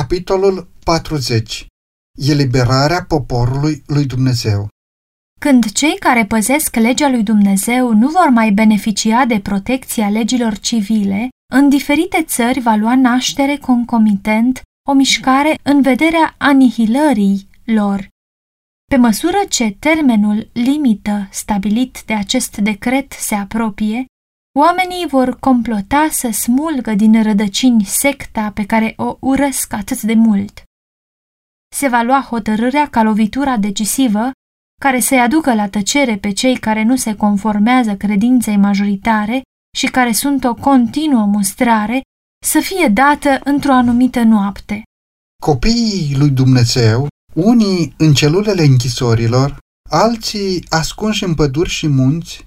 Capitolul 40. Eliberarea poporului lui Dumnezeu. Când cei care păzesc legea lui Dumnezeu nu vor mai beneficia de protecția legilor civile, în diferite țări va lua naștere concomitent o mișcare în vederea anihilării lor. Pe măsură ce termenul limită stabilit de acest decret se apropie, oamenii vor complota să smulgă din rădăcini secta pe care o urăsc atât de mult. Se va lua hotărârea ca lovitura decisivă care să-i aducă la tăcere pe cei care nu se conformează credinței majoritare și care sunt o continuă mustrare, să fie dată într-o anumită noapte. Copiii lui Dumnezeu, unii în celulele închisorilor, alții ascunși în păduri și munți,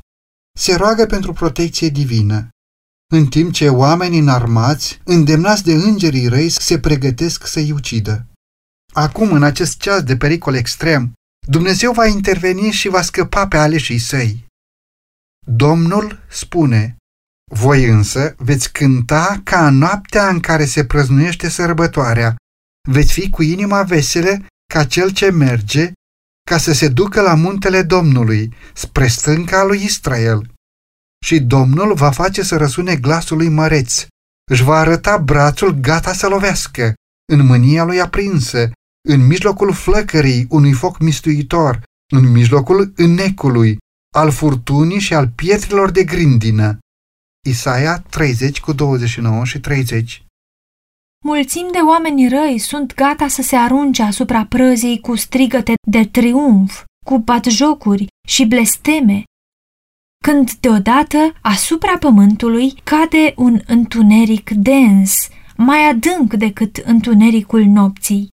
se roagă pentru protecție divină, în timp ce oamenii înarmați, îndemnați de îngerii răi, se pregătesc să-i ucidă. Acum, în acest ceas de pericol extrem, Dumnezeu va interveni și va scăpa pe aleșii săi. Domnul spune, voi însă veți cânta ca în noaptea în care se prăznuiește sărbătoarea, veți fi cu inima vesele ca cel ce merge, ca să se ducă la muntele Domnului, spre stânca lui Israel. Și Domnul va face să răsune glasul lui măreț, își va arăta brațul gata să lovească, în mânia lui aprinsă, în mijlocul flăcării unui foc mistuitor, în mijlocul înnecului, al furtunii și al pietrilor de grindină. Isaia 30 cu 29 și 30 Mulțimi de oameni răi sunt gata să se arunce asupra prăzii cu strigăte de triumf, cu batjocuri și blesteme, când deodată asupra pământului cade un întuneric dens, mai adânc decât întunericul nopții.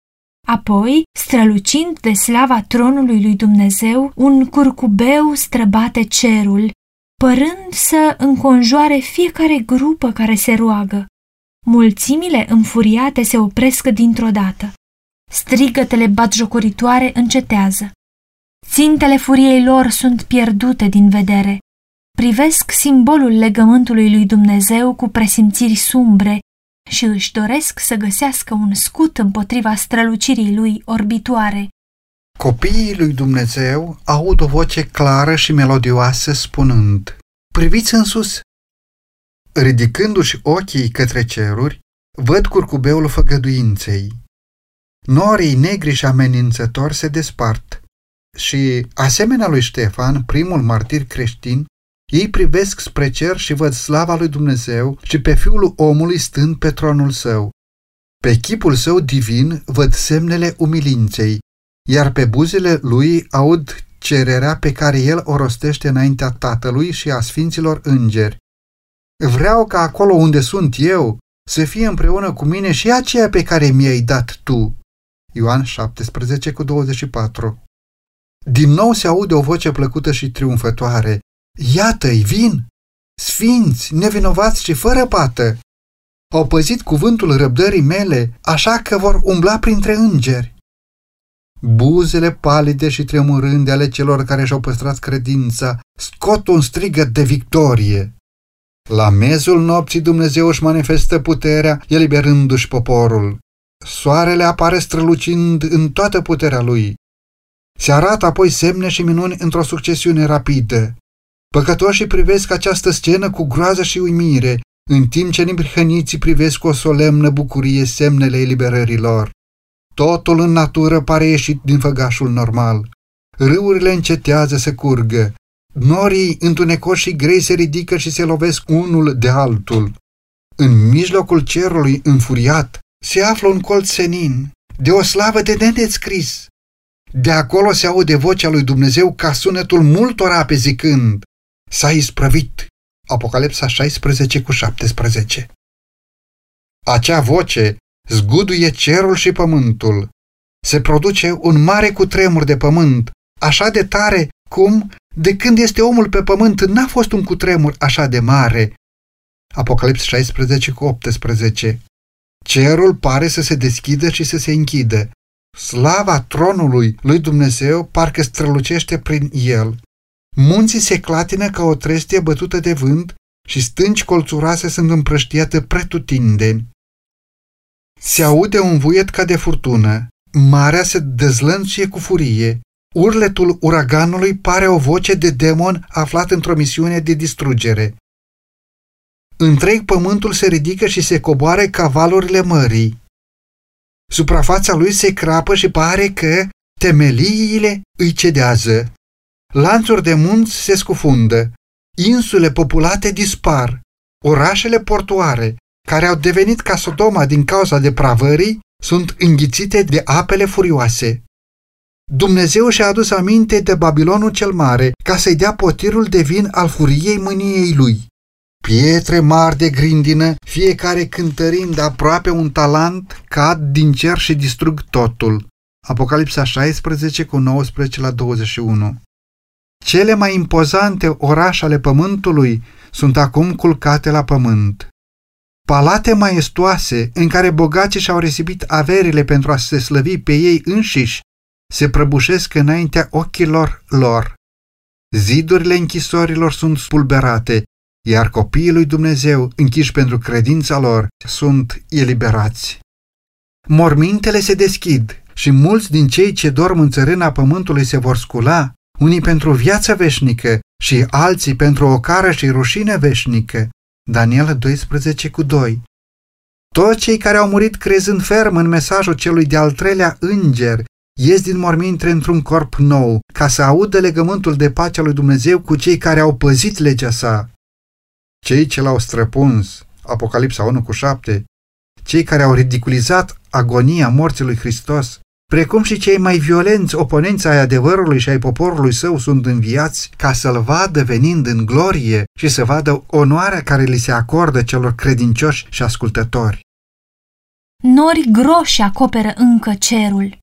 Apoi, strălucind de slava tronului lui Dumnezeu, un curcubeu străbate cerul, părând să înconjoare fiecare grupă care se roagă. Mulțimile înfuriate se opresc dintr-o dată. Strigătele batjocoritoare încetează. Țintele furiei lor sunt pierdute din vedere. Privesc simbolul legământului lui Dumnezeu cu presimțiri sumbre și își doresc să găsească un scut împotriva strălucirii lui orbitoare. Copiii lui Dumnezeu aud o voce clară și melodioasă spunând, Priviți în sus! Ridicându-și ochii către ceruri, văd curcubeul făgăduinței. Norii negri și amenințători se despart și, asemenea lui Ștefan, primul martir creștin, ei privesc spre cer și văd slava lui Dumnezeu și pe Fiul omului stând pe tronul său. Pe chipul său divin văd semnele umilinței, iar pe buzele lui aud cererea pe care el o rostește înaintea Tatălui și a Sfinților Îngeri. Vreau ca acolo unde sunt eu să fie împreună cu mine și aceea pe care mi-ai dat tu. Ioan 17 cu 24 Din nou se aude o voce plăcută și triumfătoare. Iată-i, vin! Sfinți, nevinovați și fără pată! Au păzit cuvântul răbdării mele, așa că vor umbla printre îngeri. Buzele palide și tremurânde ale celor care și-au păstrat credința scot un strigăt de victorie. La mezul nopții Dumnezeu își manifestă puterea, eliberându-și poporul. Soarele apare strălucind în toată puterea lui. Se arată apoi semne și minuni într-o succesiune rapidă. Păcătoșii privesc această scenă cu groază și uimire, în timp ce neprihăniții privesc cu o solemnă bucurie semnele eliberării lor. Totul în natură pare ieșit din făgașul normal. Râurile încetează să curgă. Norii întunecoși și grei se ridică și se lovesc unul de altul. În mijlocul cerului înfuriat se află un colț senin, de o slavă de nedescris. De acolo se aude vocea lui Dumnezeu ca sunetul multor ape zicând, s-a isprăvit. Apocalipsa 16 cu 17 Acea voce zguduie cerul și pământul. Se produce un mare cutremur de pământ, așa de tare cum, de când este omul pe pământ, n-a fost un cutremur așa de mare. Apocalips 16 cu 18 Cerul pare să se deschidă și să se închidă. Slava tronului lui Dumnezeu parcă strălucește prin el. Munții se clatină ca o trestie bătută de vânt și stânci colțuroase sunt împrăștiate pretutindeni. Se aude un vuiet ca de furtună, marea se dezlănțuie cu furie, urletul uraganului pare o voce de demon aflat într-o misiune de distrugere. Întreg pământul se ridică și se coboare ca valurile mării. Suprafața lui se crapă și pare că temeliile îi cedează. Lanțuri de munți se scufundă, insule populate dispar, orașele portoare, care au devenit ca Sodoma din cauza depravării, sunt înghițite de apele furioase. Dumnezeu și-a adus aminte de Babilonul cel mare ca să-i dea potirul de vin al furiei mâniei lui. Pietre mari de grindină, fiecare cântărind aproape un talent, cad din cer și distrug totul. Apocalipsa 16 cu 19 la 21 Cele mai impozante orașe ale pământului sunt acum culcate la pământ. Palate maestoase în care bogacii și-au resipit averile pentru a se slăvi pe ei înșiși se prăbușesc înaintea ochilor lor. Zidurile închisorilor sunt spulberate, iar copiii lui Dumnezeu, închiși pentru credința lor, sunt eliberați. Mormintele se deschid și mulți din cei ce dorm în țărâna pământului se vor scula, unii pentru viață veșnică și alții pentru o cară și rușine veșnică. Daniel 12 cu 2 Toți cei care au murit crezând ferm în mesajul celui de-al treilea înger ies din morminte într-un corp nou, ca să audă legământul de pace al lui Dumnezeu cu cei care au păzit legea sa. Cei ce l-au străpuns, Apocalipsa 1 cu 7, cei care au ridiculizat agonia morții lui Hristos, precum și cei mai violenți oponenți ai adevărului și ai poporului său sunt înviați ca să-l vadă venind în glorie și să vadă onoarea care li se acordă celor credincioși și ascultători. Nori groși acoperă încă cerul.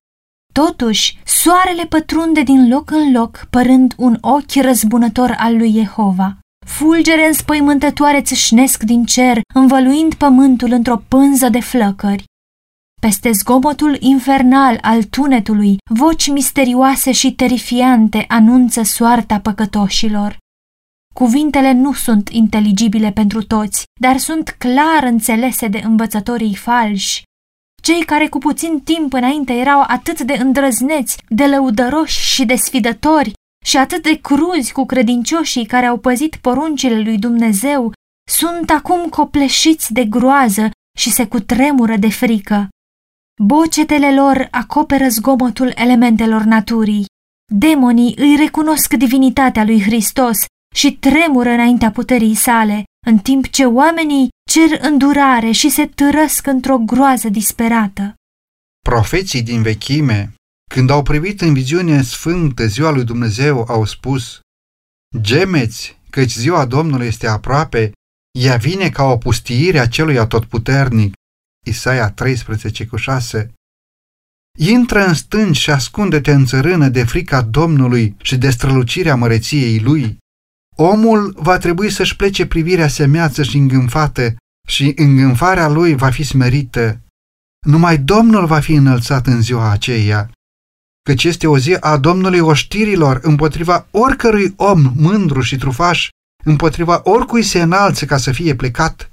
Totuși, soarele pătrunde din loc în loc, părând un ochi răzbunător al lui Jehova. Fulgere înspăimântătoare țâșnesc din cer, învăluind pământul într-o pânză de flăcări. Peste zgomotul infernal al tunetului, voci misterioase și terifiante anunță soarta păcătoșilor. Cuvintele nu sunt inteligibile pentru toți, dar sunt clar înțelese de învățătorii falși. Cei care cu puțin timp înainte erau atât de îndrăzneți, de lăudăroși și de sfidători și atât de cruzi cu credincioșii care au păzit poruncile lui Dumnezeu, sunt acum copleșiți de groază și se cutremură de frică. Bocetele lor acoperă zgomotul elementelor naturii. Demonii îi recunosc divinitatea lui Hristos și tremură înaintea puterii sale, în timp ce oamenii cer îndurare și se târăsc într-o groază disperată. Profeții din vechime, când au privit în viziune sfântă ziua lui Dumnezeu, au spus Gemeți, căci ziua Domnului este aproape, ea vine ca o pustiire a celui atotputernic, Isaia 13 cu 6. Intră în stânci și ascunde-te în țărână de frica Domnului și de strălucirea măreției Lui. Omul va trebui să-și plece privirea semeață și îngânfată și îngânfarea lui va fi smerită. Numai Domnul va fi înălțat în ziua aceea, căci este o zi a Domnului oștirilor împotriva oricărui om mândru și trufaș, împotriva oricui se înalță ca să fie plecat.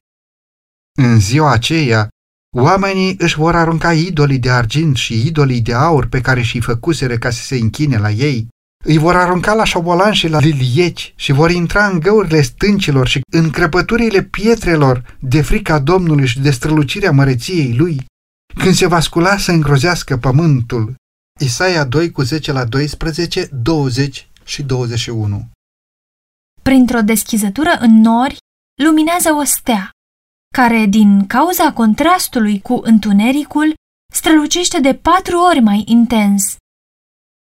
În ziua aceea, Oamenii își vor arunca idolii de argint și idolii de aur pe care și-i făcuseră ca să se închine la ei. Îi vor arunca la șobolan și la lilieci și vor intra în găurile stâncilor și în crăpăturile pietrelor de frica Domnului și de strălucirea măreției Lui. Când se va scula să îngrozească pământul. Isaia 2 cu 10 la 12, 20 și 21 Printr-o deschizătură în nori, luminează o stea care, din cauza contrastului cu întunericul, strălucește de patru ori mai intens.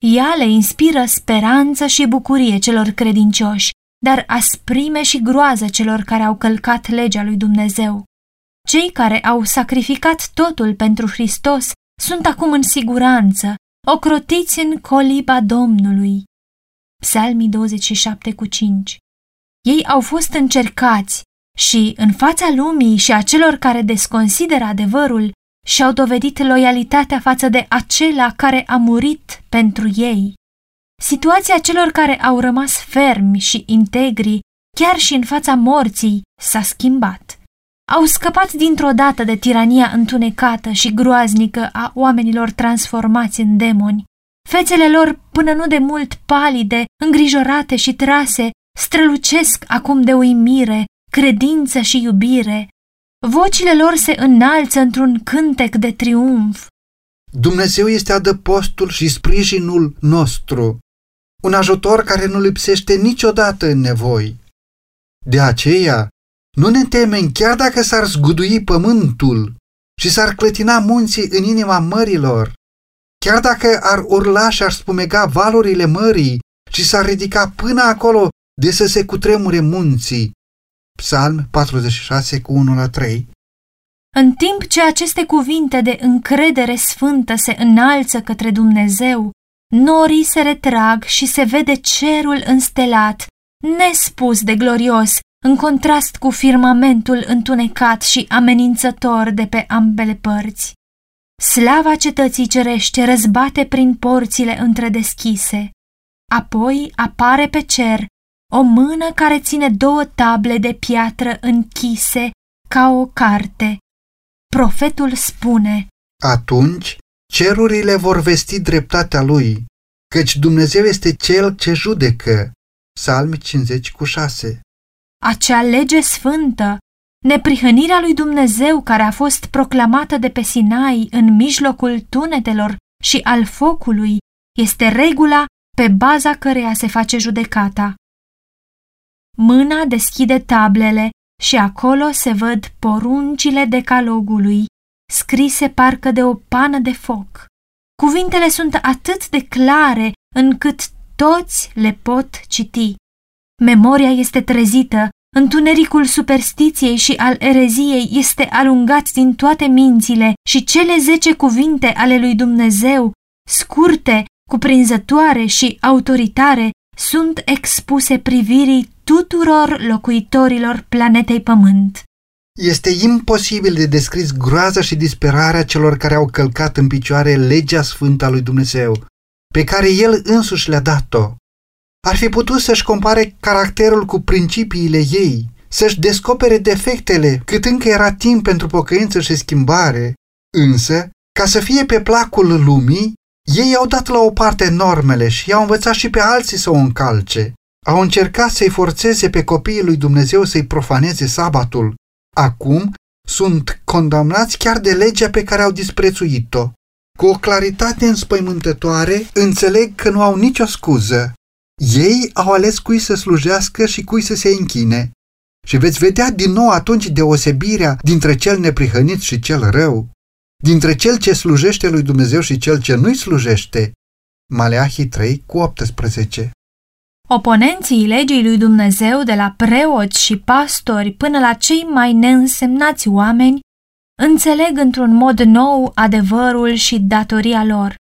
Ea le inspiră speranță și bucurie celor credincioși, dar asprime și groază celor care au călcat legea lui Dumnezeu. Cei care au sacrificat totul pentru Hristos sunt acum în siguranță, ocrotiți în coliba Domnului. Psalmii 27 cu 5 Ei au fost încercați, și, în fața lumii și a celor care desconsideră adevărul, și-au dovedit loialitatea față de acela care a murit pentru ei. Situația celor care au rămas fermi și integri, chiar și în fața morții, s-a schimbat. au scăpat dintr-o dată de tirania întunecată și groaznică a oamenilor transformați în demoni. Fețele lor, până nu de mult palide, îngrijorate și trase, strălucesc acum de uimire, credință și iubire. Vocile lor se înalță într-un cântec de triumf. Dumnezeu este adăpostul și sprijinul nostru, un ajutor care nu lipsește niciodată în nevoi. De aceea, nu ne temem chiar dacă s-ar zgudui pământul și s-ar clătina munții în inima mărilor, chiar dacă ar urla și ar spumega valurile mării și s-ar ridica până acolo de să se cutremure munții. Psalm 46 cu 1 la 3 În timp ce aceste cuvinte de încredere sfântă se înalță către Dumnezeu, norii se retrag și se vede cerul înstelat, nespus de glorios, în contrast cu firmamentul întunecat și amenințător de pe ambele părți. Slava cetății cerește răzbate prin porțile întredeschise. Apoi apare pe cer o mână care ține două table de piatră închise ca o carte. Profetul spune, Atunci cerurile vor vesti dreptatea lui, căci Dumnezeu este cel ce judecă. Psalmi 50 cu 6 acea lege sfântă, neprihănirea lui Dumnezeu care a fost proclamată de pe Sinai în mijlocul tunetelor și al focului, este regula pe baza căreia se face judecata. Mâna deschide tablele și acolo se văd poruncile decalogului, scrise parcă de o pană de foc. Cuvintele sunt atât de clare încât toți le pot citi. Memoria este trezită, întunericul superstiției și al ereziei este alungat din toate mințile și cele zece cuvinte ale lui Dumnezeu, scurte, cuprinzătoare și autoritare, sunt expuse privirii tuturor locuitorilor planetei Pământ. Este imposibil de descris groaza și disperarea celor care au călcat în picioare legea sfântă a lui Dumnezeu, pe care El însuși le-a dat-o. Ar fi putut să-și compare caracterul cu principiile ei, să-și descopere defectele cât încă era timp pentru pocăință și schimbare, însă, ca să fie pe placul lumii, ei au dat la o parte normele și i-au învățat și pe alții să o încalce. Au încercat să-i forțeze pe copiii lui Dumnezeu să-i profaneze sabatul. Acum sunt condamnați chiar de legea pe care au disprețuit-o. Cu o claritate înspăimântătoare, înțeleg că nu au nicio scuză. Ei au ales cui să slujească și cui să se închine. Și veți vedea din nou atunci deosebirea dintre cel neprihănit și cel rău, dintre cel ce slujește lui Dumnezeu și cel ce nu-i slujește. Maleahii 3 cu 18 Oponenții legii lui Dumnezeu, de la preoți și pastori până la cei mai neînsemnați oameni, înțeleg într-un mod nou adevărul și datoria lor.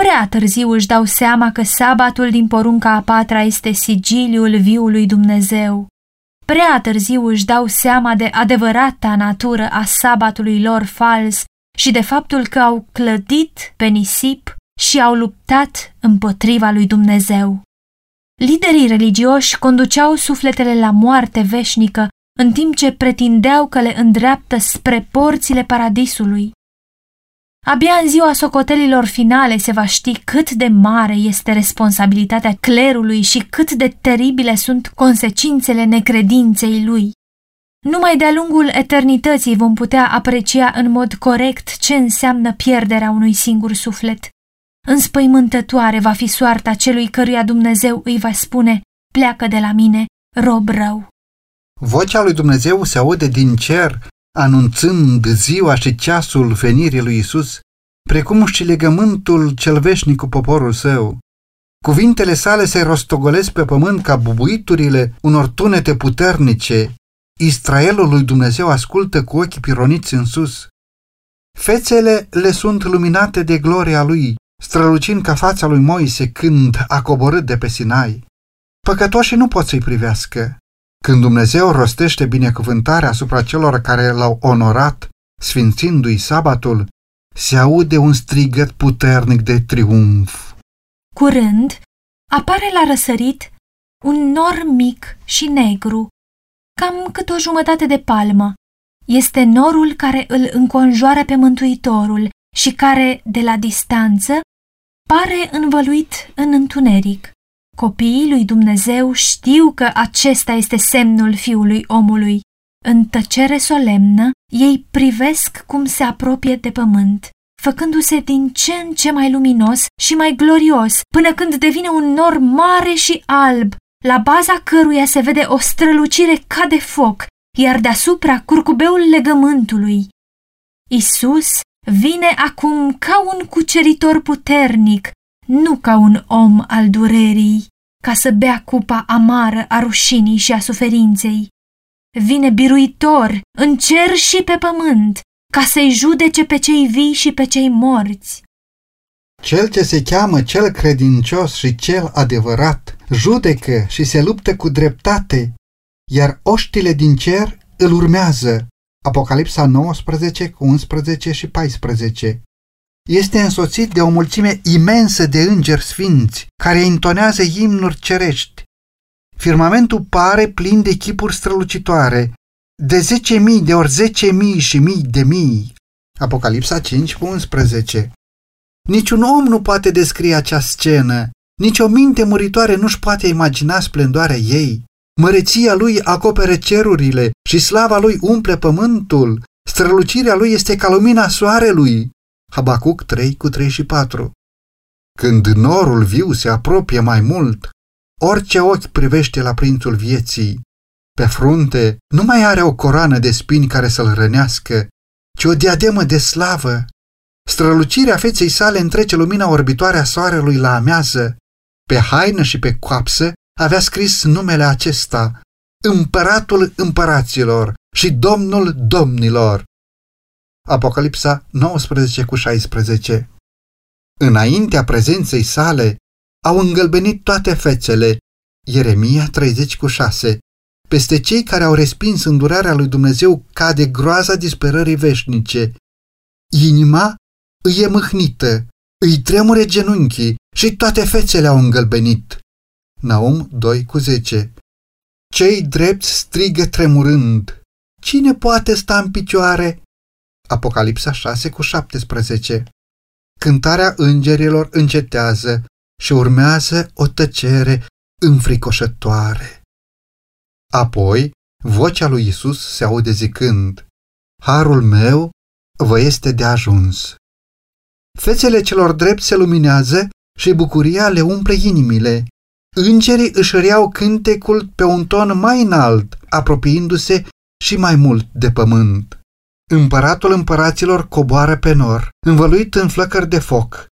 Prea târziu își dau seama că sabatul din porunca a patra este sigiliul viului Dumnezeu. Prea târziu își dau seama de adevărata natură a sabatului lor fals și de faptul că au clădit pe nisip și au luptat împotriva lui Dumnezeu. Liderii religioși conduceau sufletele la moarte veșnică, în timp ce pretindeau că le îndreaptă spre porțile paradisului. Abia în ziua socotelilor finale se va ști cât de mare este responsabilitatea clerului și cât de teribile sunt consecințele necredinței lui. Numai de-a lungul eternității vom putea aprecia în mod corect ce înseamnă pierderea unui singur suflet. Înspăimântătoare va fi soarta celui căruia Dumnezeu îi va spune, pleacă de la mine, rob rău. Vocea lui Dumnezeu se aude din cer anunțând ziua și ceasul venirii lui Isus, precum și legământul cel veșnic cu poporul său. Cuvintele sale se rostogolesc pe pământ ca bubuiturile unor tunete puternice. Israelul lui Dumnezeu ascultă cu ochii pironiți în sus. Fețele le sunt luminate de gloria lui, strălucind ca fața lui Moise când a coborât de pe Sinai. Păcătoșii nu pot să-i privească, când Dumnezeu rostește binecuvântarea asupra celor care l-au onorat, sfințindu-i sabatul, se aude un strigăt puternic de triumf. Curând, apare la răsărit un nor mic și negru, cam cât o jumătate de palmă, este norul care îl înconjoară pe Mântuitorul și care, de la distanță, pare învăluit în întuneric. Copiii lui Dumnezeu știu că acesta este semnul fiului omului. În tăcere solemnă, ei privesc cum se apropie de pământ, făcându-se din ce în ce mai luminos și mai glorios, până când devine un nor mare și alb, la baza căruia se vede o strălucire ca de foc, iar deasupra curcubeul legământului. Isus vine acum ca un cuceritor puternic, nu ca un om al durerii, ca să bea cupa amară a rușinii și a suferinței. Vine biruitor în cer și pe pământ, ca să-i judece pe cei vii și pe cei morți. Cel ce se cheamă cel credincios și cel adevărat judecă și se luptă cu dreptate, iar oștile din cer îl urmează. Apocalipsa 19 cu 11 și 14. Este însoțit de o mulțime imensă de îngeri sfinți care intonează imnuri cerești. Firmamentul pare plin de chipuri strălucitoare, de 10.000 de ori 10.000 și mii de mii. Apocalipsa 5 cu 11. Niciun om nu poate descrie acea scenă, nici o minte muritoare nu-și poate imagina splendoarea ei. Măreția lui acopere cerurile și slava lui umple pământul. Strălucirea lui este ca lumina soarelui. Habacuc 3 cu 3 și 4 Când norul viu se apropie mai mult, orice ochi privește la prințul vieții. Pe frunte nu mai are o coroană de spini care să-l rănească, ci o diademă de slavă. Strălucirea feței sale întrece lumina orbitoare a soarelui la amează. Pe haină și pe coapsă avea scris numele acesta, Împăratul împăraților și Domnul domnilor. Apocalipsa 19 cu 16 Înaintea prezenței sale au îngălbenit toate fețele, Ieremia 30 cu 6. Peste cei care au respins îndurarea lui Dumnezeu cade groaza disperării veșnice. Inima îi e mâhnită, îi tremure genunchii și toate fețele au îngălbenit. Naum 2 cu 10 Cei drepți strigă tremurând. Cine poate sta în picioare? Apocalipsa 6 cu 17 Cântarea îngerilor încetează și urmează o tăcere înfricoșătoare. Apoi, vocea lui Isus se aude zicând, Harul meu vă este de ajuns. Fețele celor drepți se luminează și bucuria le umple inimile. Îngerii își reau cântecul pe un ton mai înalt, apropiindu-se și mai mult de pământ. Împăratul împăraților coboară pe nor, învăluit în flăcări de foc.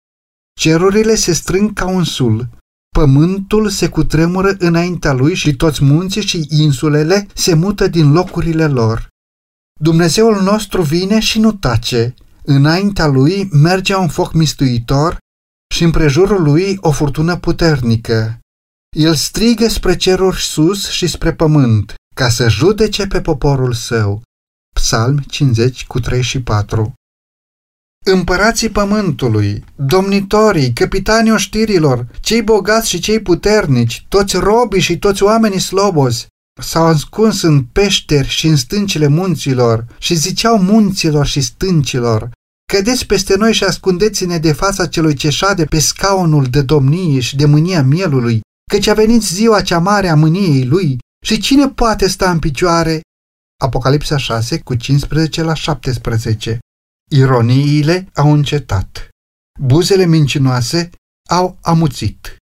Cerurile se strâng ca un sul, pământul se cutremură înaintea lui și toți munții și insulele se mută din locurile lor. Dumnezeul nostru vine și nu tace, înaintea lui merge un foc mistuitor și împrejurul lui o furtună puternică. El strigă spre ceruri sus și spre pământ, ca să judece pe poporul său. Psalm 50 cu 3 și 4 Împărații pământului, domnitorii, capitanii oștirilor, cei bogați și cei puternici, toți robii și toți oamenii slobozi, s-au ascuns în peșteri și în stâncile munților și ziceau munților și stâncilor, Cădeți peste noi și ascundeți-ne de fața celui ce șade pe scaunul de domnie și de mânia mielului, căci a venit ziua cea mare a mâniei lui și cine poate sta în picioare? Apocalipsa 6 cu 15 la 17 Ironiile au încetat. Buzele mincinoase au amuțit.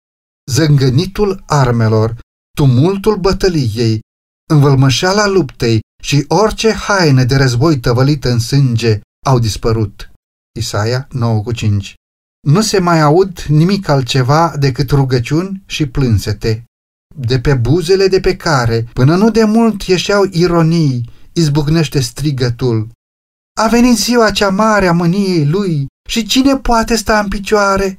Zângănitul armelor, tumultul bătăliei, învălmășeala luptei și orice haină de război tăvălită în sânge au dispărut. Isaia 9,5 Nu se mai aud nimic altceva decât rugăciuni și plânsete. De pe buzele de pe care, până nu de mult ieșeau ironii, izbucnește strigătul. A venit ziua cea mare a mâniei lui și cine poate sta în picioare?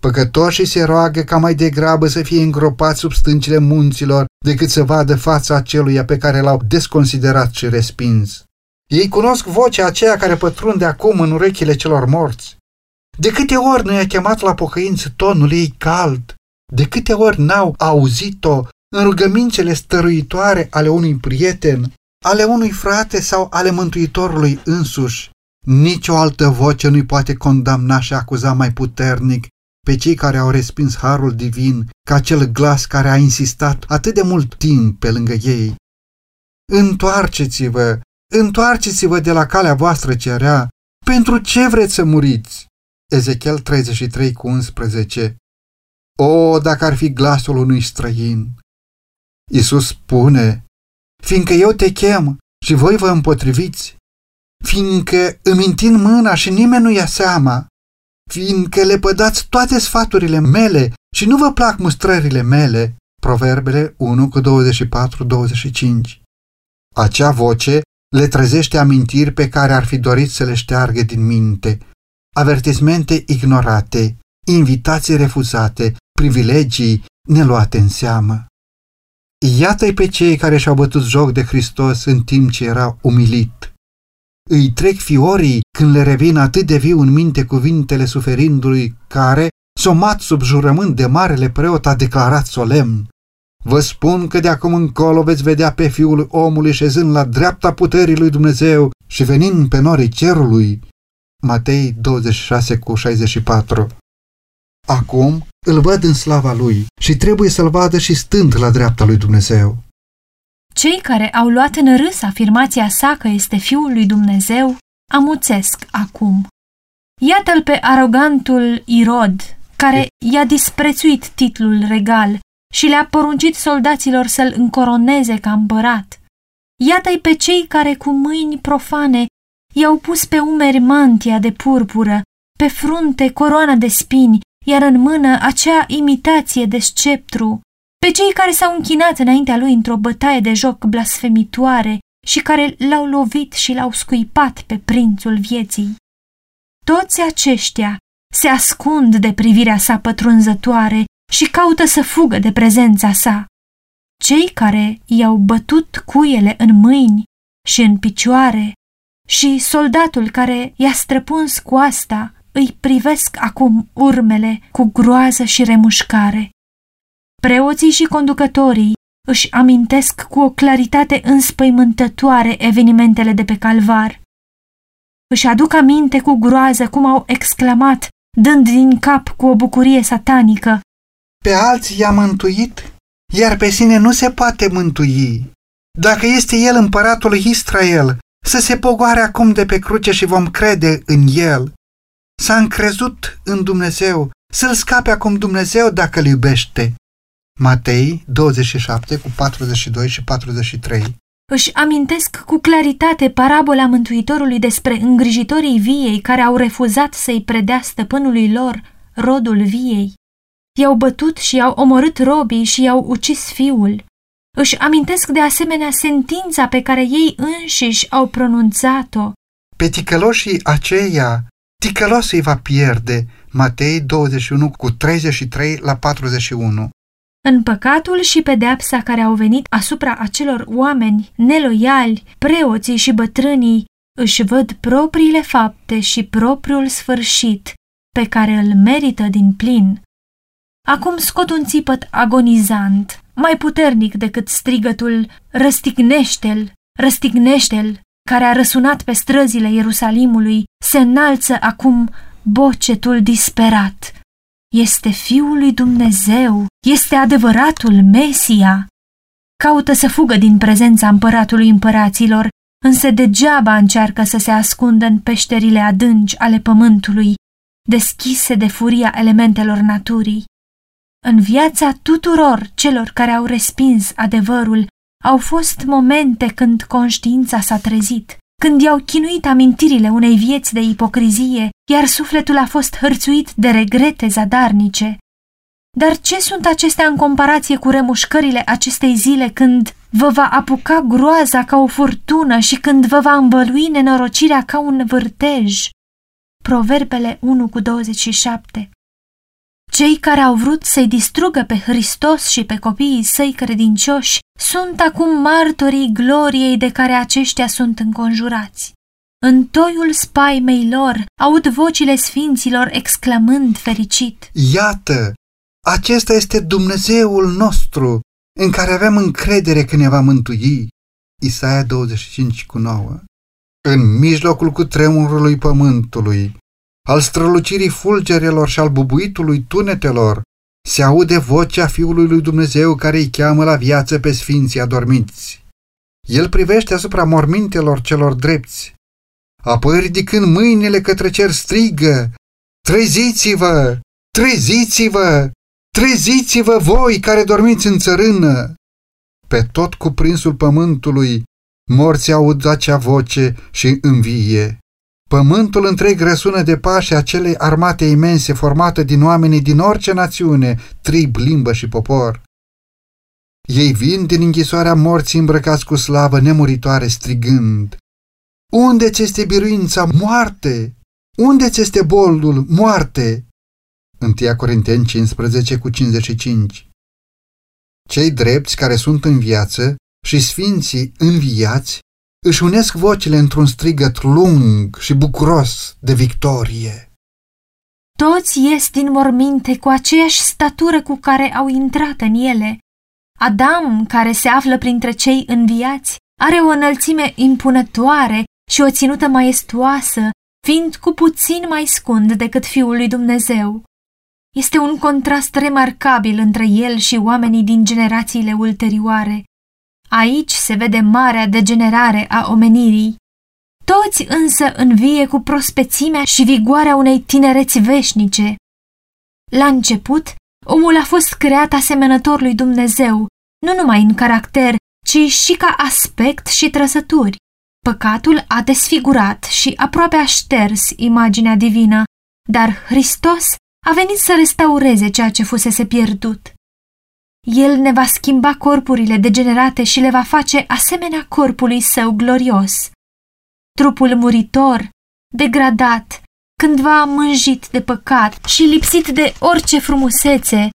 Păcătoșii se roagă ca mai degrabă să fie îngropați sub stâncile munților decât să vadă fața aceluia pe care l-au desconsiderat și respins. Ei cunosc vocea aceea care pătrunde acum în urechile celor morți. De câte ori nu i-a chemat la pocăință tonul ei cald? De câte ori n-au auzit-o în rugămințele stăruitoare ale unui prieten, ale unui frate sau ale Mântuitorului însuși. Nici o altă voce nu-i poate condamna și acuza mai puternic pe cei care au respins harul divin ca acel glas care a insistat atât de mult timp pe lângă ei. Întoarceți-vă, întoarceți-vă de la calea voastră cerea, pentru ce vreți să muriți? Ezechiel 33 cu 11 O, dacă ar fi glasul unui străin! Iisus spune, fiindcă eu te chem și voi vă împotriviți, fiindcă îmi întind mâna și nimeni nu ia seama, fiindcă le pădați toate sfaturile mele și nu vă plac mustrările mele. Proverbele 1 cu 24-25 Acea voce le trezește amintiri pe care ar fi dorit să le șteargă din minte, avertismente ignorate, invitații refuzate, privilegii neluate în seamă. Iată-i pe cei care și-au bătut joc de Hristos în timp ce era umilit. Îi trec fiorii când le revin atât de viu în minte cuvintele suferindului care, somat sub jurământ de marele preot, a declarat solemn. Vă spun că de acum încolo veți vedea pe fiul omului șezând la dreapta puterii lui Dumnezeu și venind pe norii cerului. Matei 26 cu 64 Acum îl văd în slava lui și trebuie să-l vadă și stând la dreapta lui Dumnezeu. Cei care au luat în râs afirmația sa că este Fiul lui Dumnezeu amuțesc acum. Iată-l pe arogantul Irod, care i-a disprețuit titlul regal și le-a poruncit soldaților să-l încoroneze ca împărat. Iată-i pe cei care cu mâini profane i-au pus pe umeri mantia de purpură, pe frunte coroana de spini, iar în mână acea imitație de sceptru, pe cei care s-au închinat înaintea lui într-o bătaie de joc blasfemitoare și care l-au lovit și l-au scuipat pe prințul vieții. Toți aceștia se ascund de privirea sa pătrunzătoare și caută să fugă de prezența sa. Cei care i-au bătut cuiele în mâini și în picioare și soldatul care i-a străpuns coasta îi privesc acum urmele cu groază și remușcare. Preoții și conducătorii își amintesc cu o claritate înspăimântătoare evenimentele de pe calvar. Își aduc aminte cu groază cum au exclamat, dând din cap cu o bucurie satanică. Pe alții i-a mântuit, iar pe sine nu se poate mântui. Dacă este el împăratul Israel, să se pogoare acum de pe cruce și vom crede în el. S-a încrezut în Dumnezeu, să-l scape acum Dumnezeu dacă îl iubește. Matei 27 cu 42 și 43 Își amintesc cu claritate parabola Mântuitorului despre îngrijitorii viei care au refuzat să-i predea stăpânului lor rodul viei. I-au bătut și i-au omorât robii și i-au ucis fiul. Își amintesc de asemenea sentința pe care ei înșiși au pronunțat-o. Pe ticăloșii aceia, ticălos îi va pierde. Matei 21 cu 33 la 41 în păcatul și pedeapsa care au venit asupra acelor oameni neloiali, preoții și bătrânii își văd propriile fapte și propriul sfârșit pe care îl merită din plin. Acum scot un țipăt agonizant, mai puternic decât strigătul Răstignește-l, răstignește-l, care a răsunat pe străzile Ierusalimului, se înalță acum bocetul disperat este Fiul lui Dumnezeu, este adevăratul Mesia. Caută să fugă din prezența împăratului împăraților, însă degeaba încearcă să se ascundă în peșterile adânci ale pământului, deschise de furia elementelor naturii. În viața tuturor celor care au respins adevărul, au fost momente când conștiința s-a trezit, când i-au chinuit amintirile unei vieți de ipocrizie, iar sufletul a fost hărțuit de regrete zadarnice. Dar ce sunt acestea în comparație cu remușcările acestei zile când vă va apuca groaza ca o furtună și când vă va învălui nenorocirea ca un vârtej? Proverbele 1 cu 27 cei care au vrut să-i distrugă pe Hristos și pe copiii săi credincioși sunt acum martorii gloriei de care aceștia sunt înconjurați. În toiul spaimei lor aud vocile sfinților exclamând fericit. Iată, acesta este Dumnezeul nostru, în care avem încredere că ne va mântui. Isaia 25 cu 9. În mijlocul cu tremurului pământului, al strălucirii fulgerelor și al bubuitului tunetelor, se aude vocea Fiului lui Dumnezeu care îi cheamă la viață pe sfinții adormiți. El privește asupra mormintelor celor drepți. Apoi ridicând mâinile către cer strigă, Treziți-vă! Treziți-vă! Treziți-vă voi care dormiți în țărână! Pe tot cuprinsul pământului, morții aud acea voce și învie. Pământul întreg răsună de pași acelei armate imense formate din oamenii din orice națiune, trib, limbă și popor. Ei vin din închisoarea morții îmbrăcați cu slavă nemuritoare strigând, Unde ți este biruința, moarte? Unde ți este boldul, moarte? 1 Corinteni 15 cu 55 Cei drepți care sunt în viață și sfinții înviați își unesc vocile într-un strigăt lung și bucuros de victorie. Toți ies din morminte cu aceeași statură cu care au intrat în ele. Adam, care se află printre cei înviați, are o înălțime impunătoare și o ținută maestoasă, fiind cu puțin mai scund decât Fiul lui Dumnezeu. Este un contrast remarcabil între el și oamenii din generațiile ulterioare. Aici se vede marea degenerare a omenirii. Toți însă învie cu prospețimea și vigoarea unei tinereți veșnice. La început, omul a fost creat asemănător lui Dumnezeu, nu numai în caracter, ci și ca aspect și trăsături. Păcatul a desfigurat și aproape a șters imaginea divină, dar Hristos a venit să restaureze ceea ce fusese pierdut. El ne va schimba corpurile degenerate și le va face asemenea corpului său glorios. Trupul muritor, degradat, cândva mânjit de păcat și lipsit de orice frumusețe,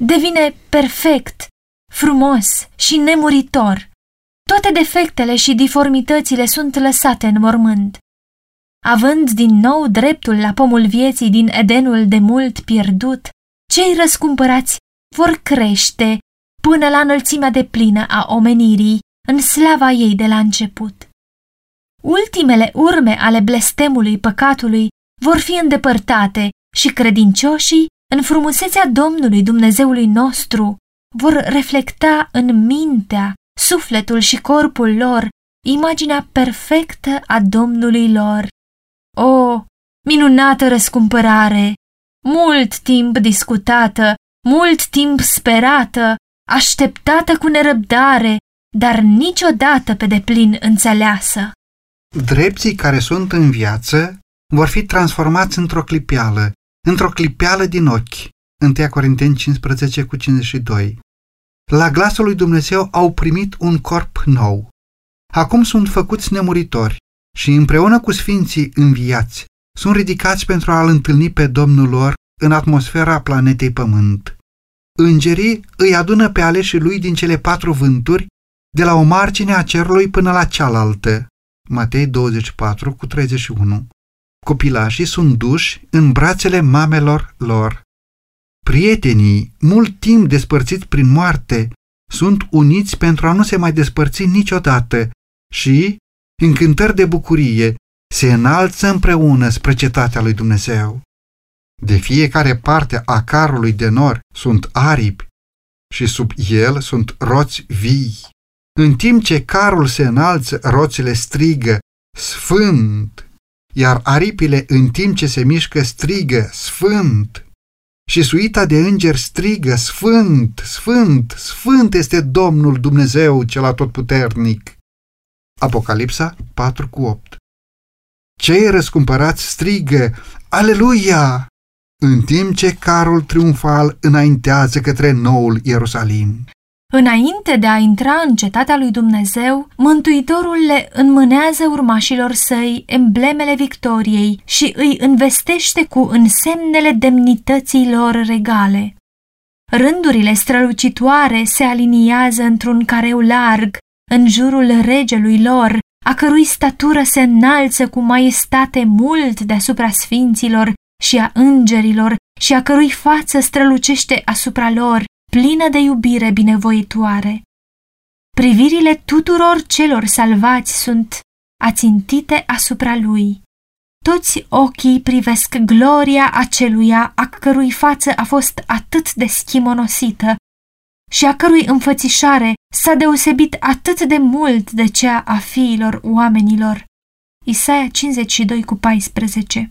devine perfect, frumos și nemuritor. Toate defectele și diformitățile sunt lăsate în mormânt. Având din nou dreptul la pomul vieții din Edenul de mult pierdut, cei răscumpărați vor crește până la înălțimea de plină a omenirii, în slava ei de la început. Ultimele urme ale blestemului păcatului vor fi îndepărtate și credincioșii, în frumusețea Domnului Dumnezeului nostru, vor reflecta în mintea, sufletul și corpul lor imaginea perfectă a Domnului lor. O, minunată răscumpărare! Mult timp discutată, mult timp sperată, așteptată cu nerăbdare, dar niciodată pe deplin înțeleasă. Drepții care sunt în viață vor fi transformați într-o clipeală, într-o clipeală din ochi. 1 Corinteni 15 cu 52. La glasul lui Dumnezeu au primit un corp nou. Acum sunt făcuți nemuritori și împreună cu sfinții înviați sunt ridicați pentru a-L întâlni pe Domnul lor în atmosfera planetei Pământ. Îngerii îi adună pe aleșii lui din cele patru vânturi, de la o margine a cerului până la cealaltă. Matei 24 cu 31. Copilașii sunt duși în brațele mamelor lor. Prietenii, mult timp despărțiți prin moarte, sunt uniți pentru a nu se mai despărți niciodată și, în cântări de bucurie, se înalță împreună spre cetatea lui Dumnezeu. De fiecare parte a carului de nor sunt aripi și sub el sunt roți vii. În timp ce carul se înalță, roțile strigă, Sfânt! Iar aripile, în timp ce se mișcă, strigă, Sfânt! Și suita de îngeri strigă, Sfânt, Sfânt, Sfânt este Domnul Dumnezeu cel atotputernic. Apocalipsa 4 cu 8 Cei răscumpărați strigă, Aleluia! În timp ce carul triumfal înaintează către noul Ierusalim. Înainte de a intra în cetatea lui Dumnezeu, Mântuitorul le înmânează urmașilor săi emblemele victoriei și îi învestește cu însemnele demnității lor regale. Rândurile strălucitoare se aliniază într-un careu larg în jurul regelui lor, a cărui statură se înalță cu maestate mult deasupra sfinților și a îngerilor și a cărui față strălucește asupra lor, plină de iubire binevoitoare. privirile tuturor celor salvați sunt ațintite asupra lui. Toți ochii privesc gloria aceluia a cărui față a fost atât de schimonosită și a cărui înfățișare s-a deosebit atât de mult de cea a fiilor oamenilor. Isaia 52 cu 14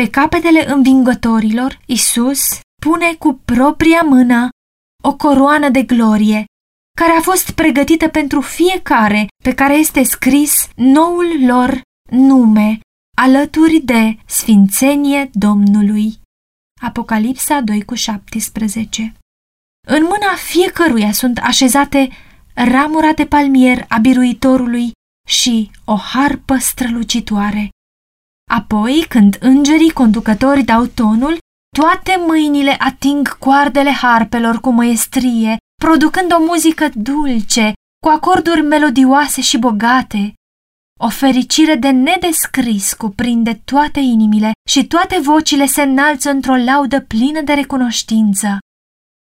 Pe capetele învingătorilor, Isus pune cu propria mână o coroană de glorie, care a fost pregătită pentru fiecare pe care este scris noul lor nume, alături de Sfințenie Domnului. Apocalipsa 2 cu 17 În mâna fiecăruia sunt așezate ramura de palmier a biruitorului și o harpă strălucitoare. Apoi, când îngerii conducători dau tonul, toate mâinile ating coardele harpelor cu măestrie, producând o muzică dulce, cu acorduri melodioase și bogate. O fericire de nedescris cuprinde toate inimile și toate vocile se înalță într-o laudă plină de recunoștință.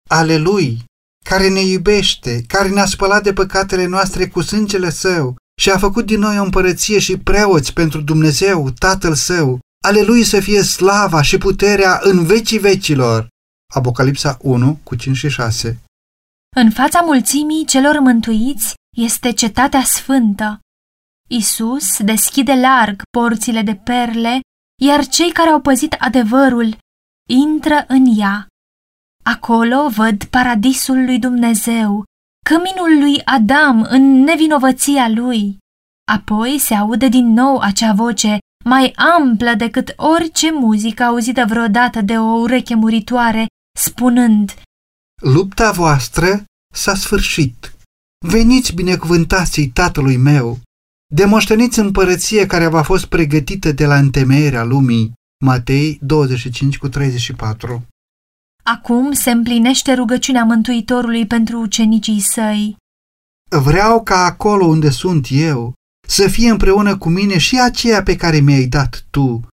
Ale lui, care ne iubește, care ne-a spălat de păcatele noastre cu sângele său și a făcut din noi o împărăție și preoți pentru Dumnezeu, Tatăl său, ale lui să fie slava și puterea în vecii vecilor. Apocalipsa 1 cu 5 și 6 În fața mulțimii celor mântuiți este cetatea sfântă. Isus deschide larg porțile de perle, iar cei care au păzit adevărul intră în ea. Acolo văd paradisul lui Dumnezeu, căminul lui Adam în nevinovăția lui. Apoi se aude din nou acea voce mai amplă decât orice muzică auzită vreodată de o ureche muritoare, spunând Lupta voastră s-a sfârșit. Veniți binecuvântații tatălui meu. Demoșteniți împărăție care v-a fost pregătită de la întemeierea lumii. Matei 25 cu 34 Acum se împlinește rugăciunea Mântuitorului pentru ucenicii săi. Vreau ca acolo unde sunt eu să fie împreună cu mine și aceea pe care mi-ai dat tu.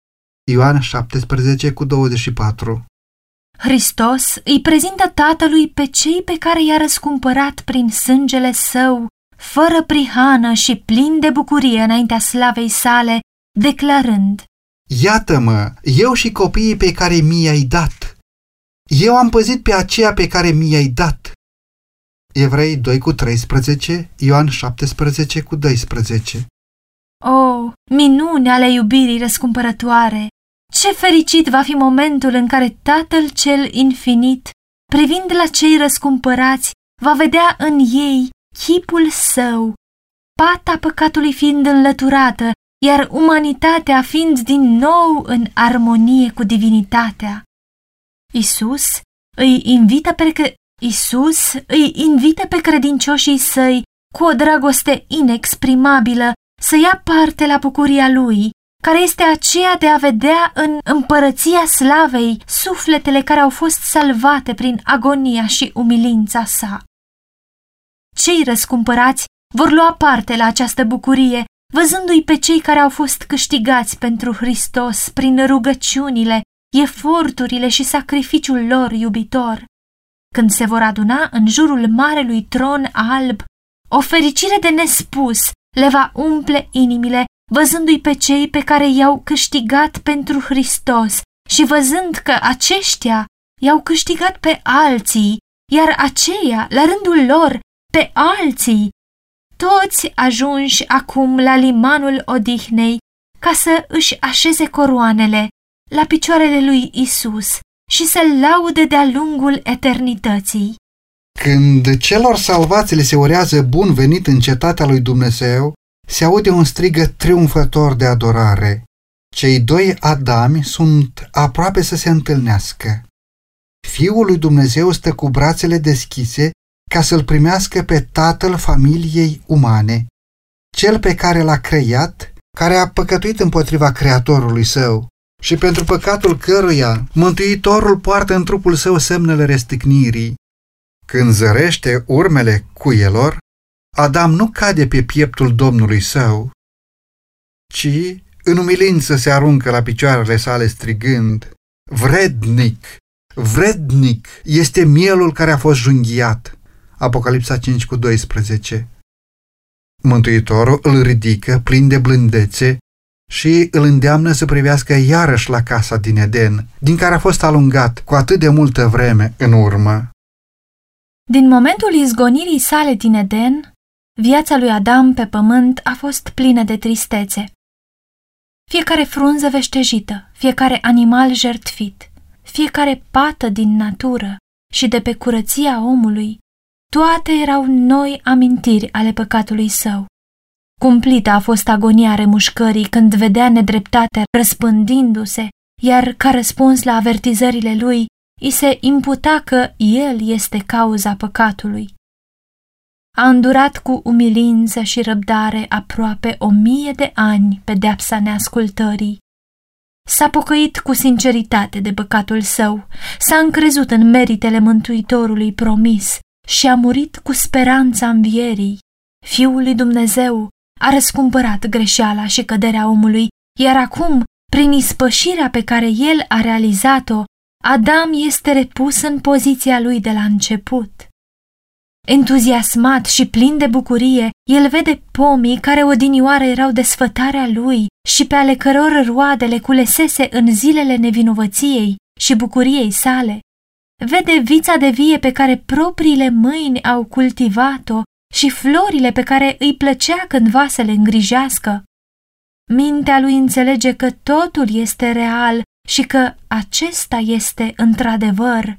Ioan 17 cu 24 Hristos îi prezintă Tatălui pe cei pe care i-a răscumpărat prin sângele său, fără prihană și plin de bucurie înaintea slavei sale, declarând Iată-mă, eu și copiii pe care mi-ai dat. Eu am păzit pe aceea pe care mi-ai dat. Evrei 2 cu 13, Ioan 17 cu 12 O, oh, minune ale iubirii răscumpărătoare! Ce fericit va fi momentul în care Tatăl cel infinit, privind la cei răscumpărați, va vedea în ei chipul său, pata păcatului fiind înlăturată, iar umanitatea fiind din nou în armonie cu divinitatea. Isus îi invită pe Isus îi invită pe credincioșii săi cu o dragoste inexprimabilă să ia parte la bucuria lui, care este aceea de a vedea în împărăția slavei sufletele care au fost salvate prin agonia și umilința sa. Cei răscumpărați vor lua parte la această bucurie, văzându-i pe cei care au fost câștigați pentru Hristos prin rugăciunile, eforturile și sacrificiul lor iubitor. Când se vor aduna în jurul marelui tron alb, o fericire de nespus le va umple inimile văzându-i pe cei pe care i-au câștigat pentru Hristos și văzând că aceștia i-au câștigat pe alții, iar aceia, la rândul lor, pe alții, toți ajunși acum la limanul odihnei ca să își așeze coroanele la picioarele lui Isus și să-l laude de-a lungul eternității. Când celor salvați le se urează bun venit în cetatea lui Dumnezeu, se aude un strigă triumfător de adorare. Cei doi Adami sunt aproape să se întâlnească. Fiul lui Dumnezeu stă cu brațele deschise ca să-l primească pe tatăl familiei umane, cel pe care l-a creat, care a păcătuit împotriva creatorului său și pentru păcatul căruia Mântuitorul poartă în trupul său semnele resticnirii. Când zărește urmele cuielor, Adam nu cade pe pieptul Domnului său, ci în umilință se aruncă la picioarele sale strigând, Vrednic, vrednic este mielul care a fost junghiat. Apocalipsa 5 cu 12 Mântuitorul îl ridică plin de blândețe și îl îndeamnă să privească iarăși la casa din Eden, din care a fost alungat cu atât de multă vreme în urmă. Din momentul izgonirii sale din Eden, viața lui Adam pe pământ a fost plină de tristețe. Fiecare frunză veștejită, fiecare animal jertfit, fiecare pată din natură și de pe curăția omului, toate erau noi amintiri ale păcatului său. Cumplită a fost agonia remușcării când vedea nedreptatea răspândindu-se, iar ca răspuns la avertizările lui, îi se imputa că el este cauza păcatului. A îndurat cu umilință și răbdare aproape o mie de ani pedeapsa neascultării. S-a pocăit cu sinceritate de păcatul său, s-a încrezut în meritele Mântuitorului promis și a murit cu speranța învierii. Fiul lui Dumnezeu a răscumpărat greșeala și căderea omului, iar acum, prin ispășirea pe care el a realizat-o, Adam este repus în poziția lui de la început. Entuziasmat și plin de bucurie, el vede pomii care odinioară erau desfătarea lui și pe ale căror roadele culesese în zilele nevinovăției și bucuriei sale. Vede vița de vie pe care propriile mâini au cultivat-o și florile pe care îi plăcea cândva să le îngrijească. Mintea lui înțelege că totul este real și că acesta este, într-adevăr,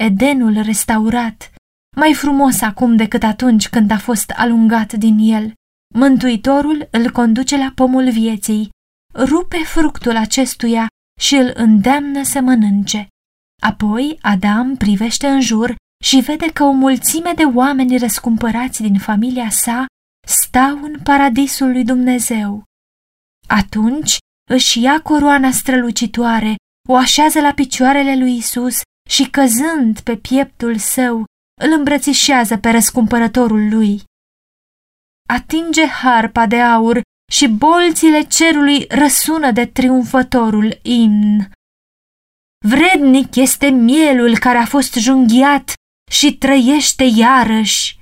Edenul restaurat, mai frumos acum decât atunci când a fost alungat din el. Mântuitorul îl conduce la pomul vieții, rupe fructul acestuia și îl îndeamnă să mănânce. Apoi Adam privește în jur și vede că o mulțime de oameni răscumpărați din familia sa stau în paradisul lui Dumnezeu. Atunci își ia coroana strălucitoare, o așează la picioarele lui Isus și căzând pe pieptul său, îl îmbrățișează pe răscumpărătorul lui. Atinge harpa de aur și bolțile cerului răsună de triumfătorul imn. Vrednic este mielul care a fost junghiat și trăiește iarăși.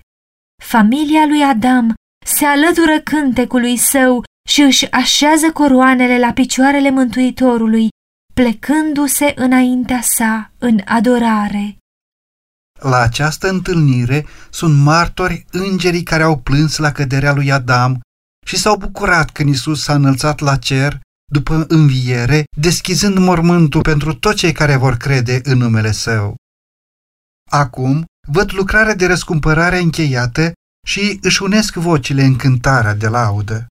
Familia lui Adam se alătură cântecului său și își așează coroanele la picioarele Mântuitorului, plecându-se înaintea sa în adorare. La această întâlnire sunt martori îngerii care au plâns la căderea lui Adam și s-au bucurat când Isus s-a înălțat la cer după înviere, deschizând mormântul pentru toți cei care vor crede în numele Său. Acum văd lucrarea de răscumpărare încheiată și își unesc vocile în cântarea de laudă.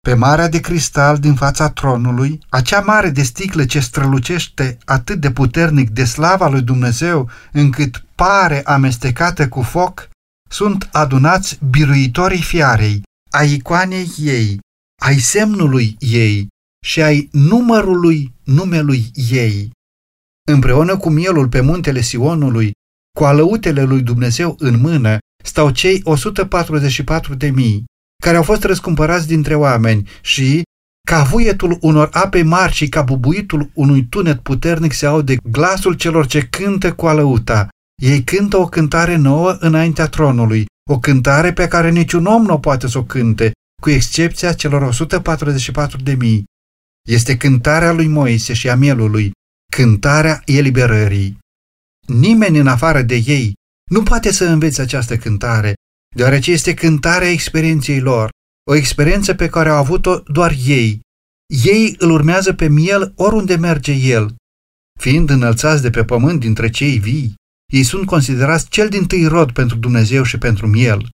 Pe marea de cristal din fața tronului, acea mare de sticlă ce strălucește atât de puternic de slava lui Dumnezeu, încât pare amestecată cu foc, sunt adunați biruitorii fiarei, ai icoanei ei, ai semnului ei și ai numărului numelui ei. Împreună cu mielul pe muntele Sionului, cu alăutele lui Dumnezeu în mână, stau cei 144 de mii, care au fost răscumpărați dintre oameni și, ca vuietul unor ape mari și ca bubuitul unui tunet puternic se aude glasul celor ce cântă cu alăuta. Ei cântă o cântare nouă înaintea tronului, o cântare pe care niciun om nu poate să o cânte, cu excepția celor 144 de mii. Este cântarea lui Moise și a mielului, cântarea eliberării. Nimeni în afară de ei nu poate să învețe această cântare, deoarece este cântarea experienței lor, o experiență pe care au avut-o doar ei. Ei îl urmează pe miel oriunde merge el. Fiind înălțați de pe pământ dintre cei vii, ei sunt considerați cel din tâi rod pentru Dumnezeu și pentru miel.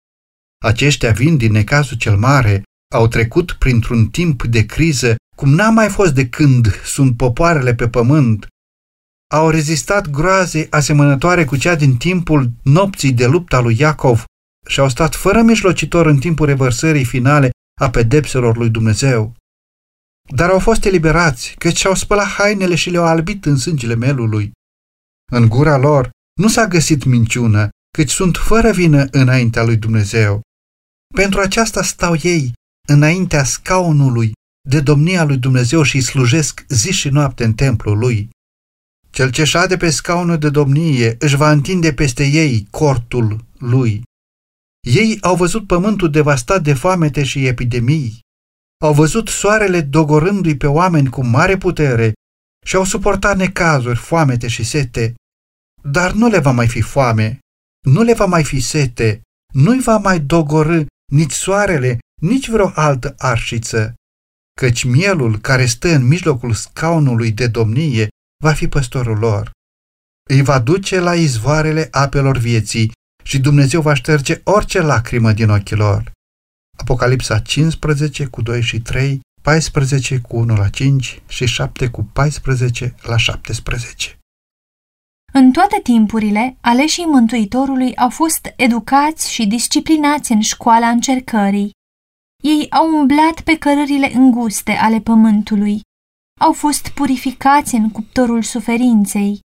Aceștia vin din necazul cel mare, au trecut printr-un timp de criză cum n-a mai fost de când sunt popoarele pe pământ, au rezistat groazei asemănătoare cu cea din timpul nopții de lupta lui Iacov și au stat fără mijlocitor în timpul revărsării finale a pedepselor lui Dumnezeu. Dar au fost eliberați, căci și-au spălat hainele și le-au albit în sângele melului. În gura lor nu s-a găsit minciună, căci sunt fără vină înaintea lui Dumnezeu. Pentru aceasta stau ei înaintea scaunului de domnia lui Dumnezeu și îi slujesc zi și noapte în templul lui. Cel ce șade pe scaunul de domnie își va întinde peste ei cortul lui. Ei au văzut pământul devastat de foamete și epidemii. Au văzut soarele dogorându-i pe oameni cu mare putere și au suportat necazuri, foamete și sete. Dar nu le va mai fi foame, nu le va mai fi sete, nu-i va mai dogorâ nici soarele, nici vreo altă arșiță, căci mielul care stă în mijlocul scaunului de domnie va fi păstorul lor. Îi va duce la izvoarele apelor vieții și Dumnezeu va șterge orice lacrimă din ochii lor. Apocalipsa 15 cu 2 și 3, 14 cu 1 la 5 și 7 cu 14 la 17. În toate timpurile, aleșii Mântuitorului au fost educați și disciplinați în școala încercării. Ei au umblat pe cărările înguste ale pământului, au fost purificați în cuptorul suferinței.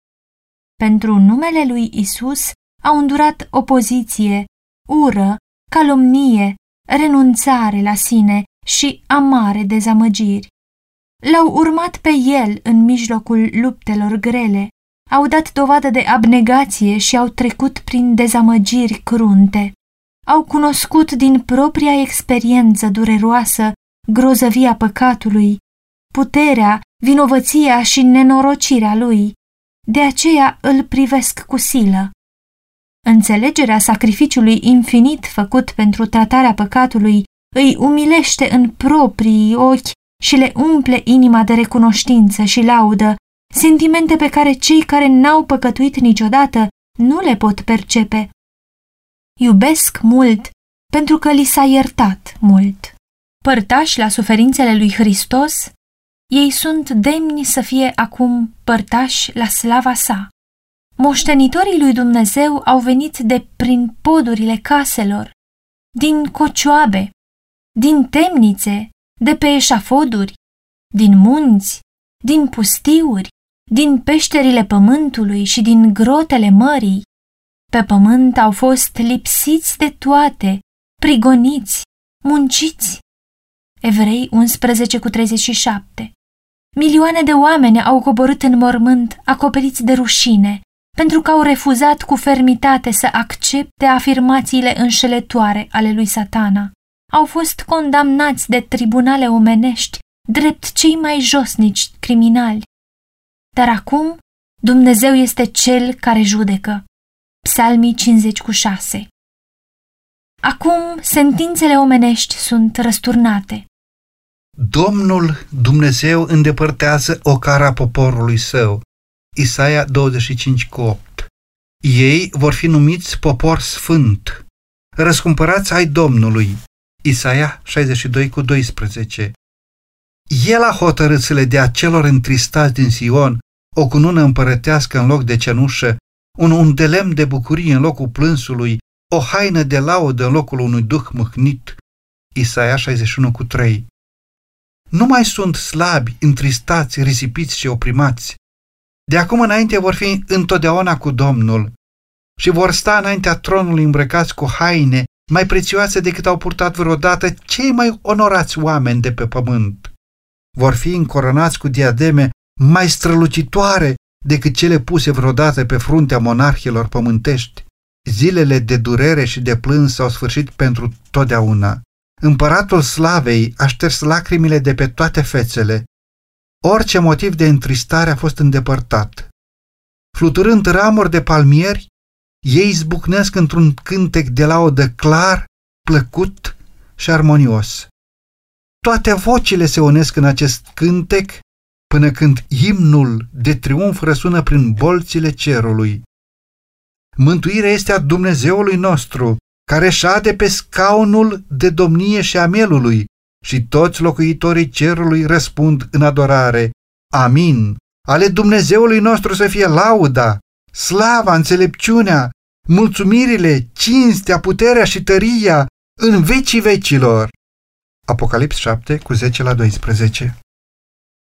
Pentru numele lui Isus au îndurat opoziție, ură, calomnie, renunțare la sine și amare dezamăgiri. L-au urmat pe el în mijlocul luptelor grele, au dat dovadă de abnegație și au trecut prin dezamăgiri crunte. Au cunoscut din propria experiență dureroasă grozăvia păcatului, puterea, vinovăția și nenorocirea lui. De aceea îl privesc cu silă. Înțelegerea sacrificiului infinit făcut pentru tratarea păcatului îi umilește în proprii ochi și le umple inima de recunoștință și laudă, sentimente pe care cei care n-au păcătuit niciodată nu le pot percepe. Iubesc mult pentru că li s-a iertat mult. Părtași la suferințele lui Hristos, ei sunt demni să fie acum părtași la slava sa. Moștenitorii lui Dumnezeu au venit de prin podurile caselor, din cocioabe, din temnițe, de pe eșafoduri, din munți, din pustiuri, din peșterile pământului și din grotele mării. Pe pământ au fost lipsiți de toate, prigoniți, munciți. Evrei 11 cu 37 Milioane de oameni au coborât în mormânt, acoperiți de rușine, pentru că au refuzat cu fermitate să accepte afirmațiile înșelătoare ale lui satana. Au fost condamnați de tribunale omenești, drept cei mai josnici criminali. Dar acum Dumnezeu este Cel care judecă. Psalmii 50 cu 6 Acum sentințele omenești sunt răsturnate. Domnul Dumnezeu îndepărtează ocara poporului său. Isaia 25 cu 8 Ei vor fi numiți popor sfânt. Răscumpărați ai Domnului. Isaia 62 cu 12 El a hotărât să le dea celor întristați din Sion o cunună împărătească în loc de cenușă, un undelem de bucurie în locul plânsului, o haină de laudă în locul unui duh mâhnit. Isaia 61 cu 3 Nu mai sunt slabi, întristați, risipiți și oprimați. De acum înainte vor fi întotdeauna cu Domnul și vor sta înaintea tronului îmbrăcați cu haine mai prețioase decât au purtat vreodată cei mai onorați oameni de pe pământ. Vor fi încoronați cu diademe mai strălucitoare decât cele puse vreodată pe fruntea monarhilor pământești. Zilele de durere și de plâns s-au sfârșit pentru totdeauna. Împăratul slavei a șters lacrimile de pe toate fețele. Orice motiv de întristare a fost îndepărtat. Fluturând ramuri de palmieri, ei zbucnesc într-un cântec de laudă clar, plăcut și armonios. Toate vocile se unesc în acest cântec până când imnul de triumf răsună prin bolțile cerului. Mântuirea este a Dumnezeului nostru, care șade pe scaunul de domnie și a mielului și toți locuitorii cerului răspund în adorare. Amin. Ale Dumnezeului nostru să fie lauda, slava, înțelepciunea, mulțumirile, cinstea, puterea și tăria în vecii vecilor. Apocalips 7 cu 10 la 12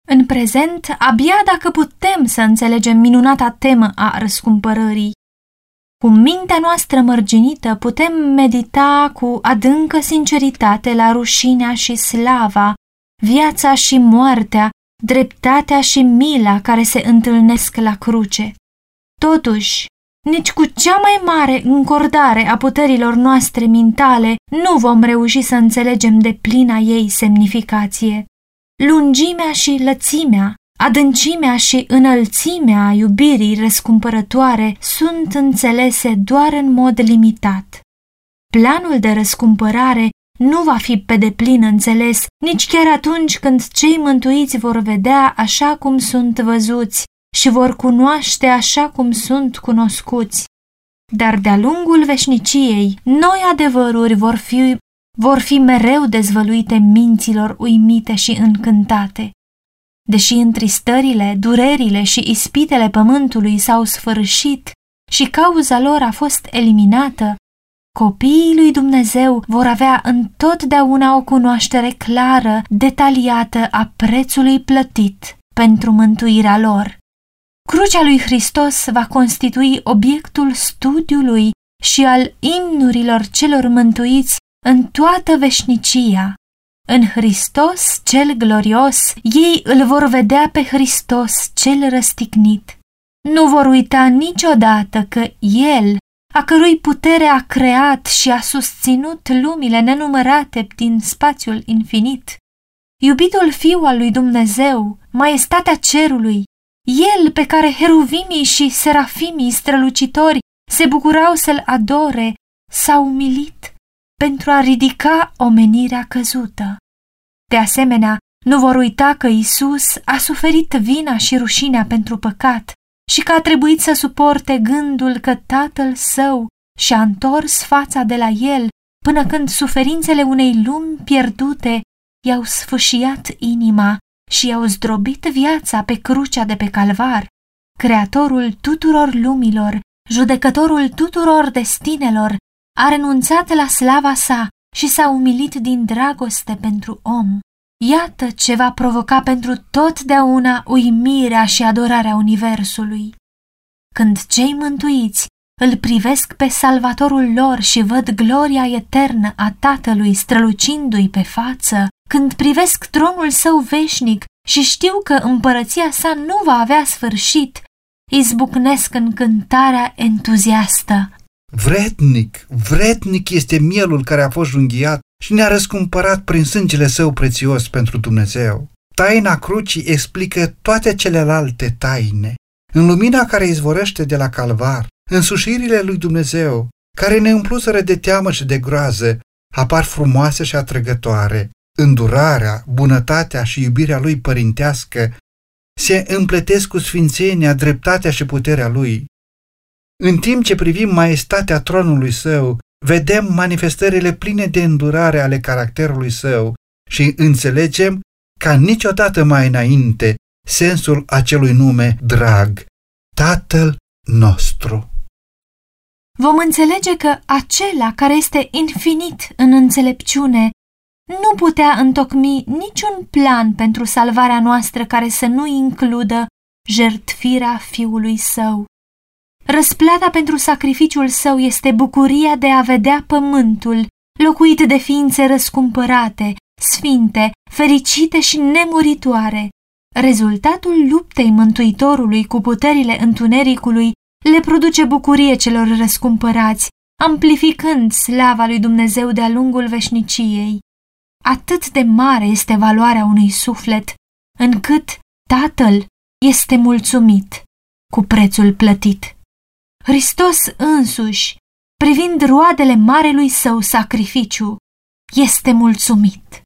În prezent, abia dacă putem să înțelegem minunata temă a răscumpărării, cu mintea noastră mărginită putem medita cu adâncă sinceritate la rușinea și slava, viața și moartea, dreptatea și mila care se întâlnesc la cruce. Totuși, nici cu cea mai mare încordare a puterilor noastre mintale nu vom reuși să înțelegem de plina ei semnificație. Lungimea și lățimea, adâncimea și înălțimea iubirii răscumpărătoare sunt înțelese doar în mod limitat. Planul de răscumpărare nu va fi pe deplin înțeles nici chiar atunci când cei mântuiți vor vedea așa cum sunt văzuți și vor cunoaște așa cum sunt cunoscuți. Dar de-a lungul veșniciei, noi adevăruri vor fi, vor fi mereu dezvăluite minților uimite și încântate. Deși întristările, durerile și ispitele pământului s-au sfârșit și cauza lor a fost eliminată, copiii lui Dumnezeu vor avea întotdeauna o cunoaștere clară, detaliată a prețului plătit pentru mântuirea lor. Crucea lui Hristos va constitui obiectul studiului și al imnurilor celor mântuiți în toată veșnicia. În Hristos cel glorios, ei îl vor vedea pe Hristos cel răstignit. Nu vor uita niciodată că El, a cărui putere a creat și a susținut lumile nenumărate din spațiul infinit, iubitul Fiu al lui Dumnezeu, maestatea cerului, el pe care heruvimii și serafimii strălucitori se bucurau să-l adore, s-a umilit pentru a ridica omenirea căzută. De asemenea, nu vor uita că Isus a suferit vina și rușinea pentru păcat și că a trebuit să suporte gândul că tatăl său și-a întors fața de la el până când suferințele unei lumi pierdute i-au sfâșiat inima și i-au zdrobit viața pe crucea de pe calvar, creatorul tuturor lumilor, judecătorul tuturor destinelor, a renunțat la slava sa și s-a umilit din dragoste pentru om. Iată ce va provoca pentru totdeauna uimirea și adorarea Universului. Când cei mântuiți îl privesc pe salvatorul lor și văd gloria eternă a Tatălui strălucindu-i pe față, când privesc tronul său veșnic și știu că împărăția sa nu va avea sfârșit, izbucnesc în cântarea entuziastă. Vretnic, vretnic este mielul care a fost junghiat și ne-a răscumpărat prin sângele său prețios pentru Dumnezeu. Taina crucii explică toate celelalte taine. În lumina care izvorăște de la calvar, însușirile lui Dumnezeu, care ne umpluseră de teamă și de groază, apar frumoase și atrăgătoare. Îndurarea, bunătatea și iubirea lui părintească se împletesc cu sfințenia, dreptatea și puterea lui. În timp ce privim maestatea tronului său, vedem manifestările pline de îndurare ale caracterului său și înțelegem ca niciodată mai înainte sensul acelui nume drag, Tatăl nostru. Vom înțelege că acela care este infinit în înțelepciune nu putea întocmi niciun plan pentru salvarea noastră care să nu includă jertfirea fiului său. Răsplata pentru sacrificiul său este bucuria de a vedea pământul locuit de ființe răscumpărate, sfinte, fericite și nemuritoare. Rezultatul luptei Mântuitorului cu puterile întunericului le produce bucurie celor răscumpărați, amplificând slava lui Dumnezeu de-a lungul veșniciei. Atât de mare este valoarea unui suflet, încât Tatăl este mulțumit cu prețul plătit. Hristos însuși, privind roadele marelui său sacrificiu, este mulțumit.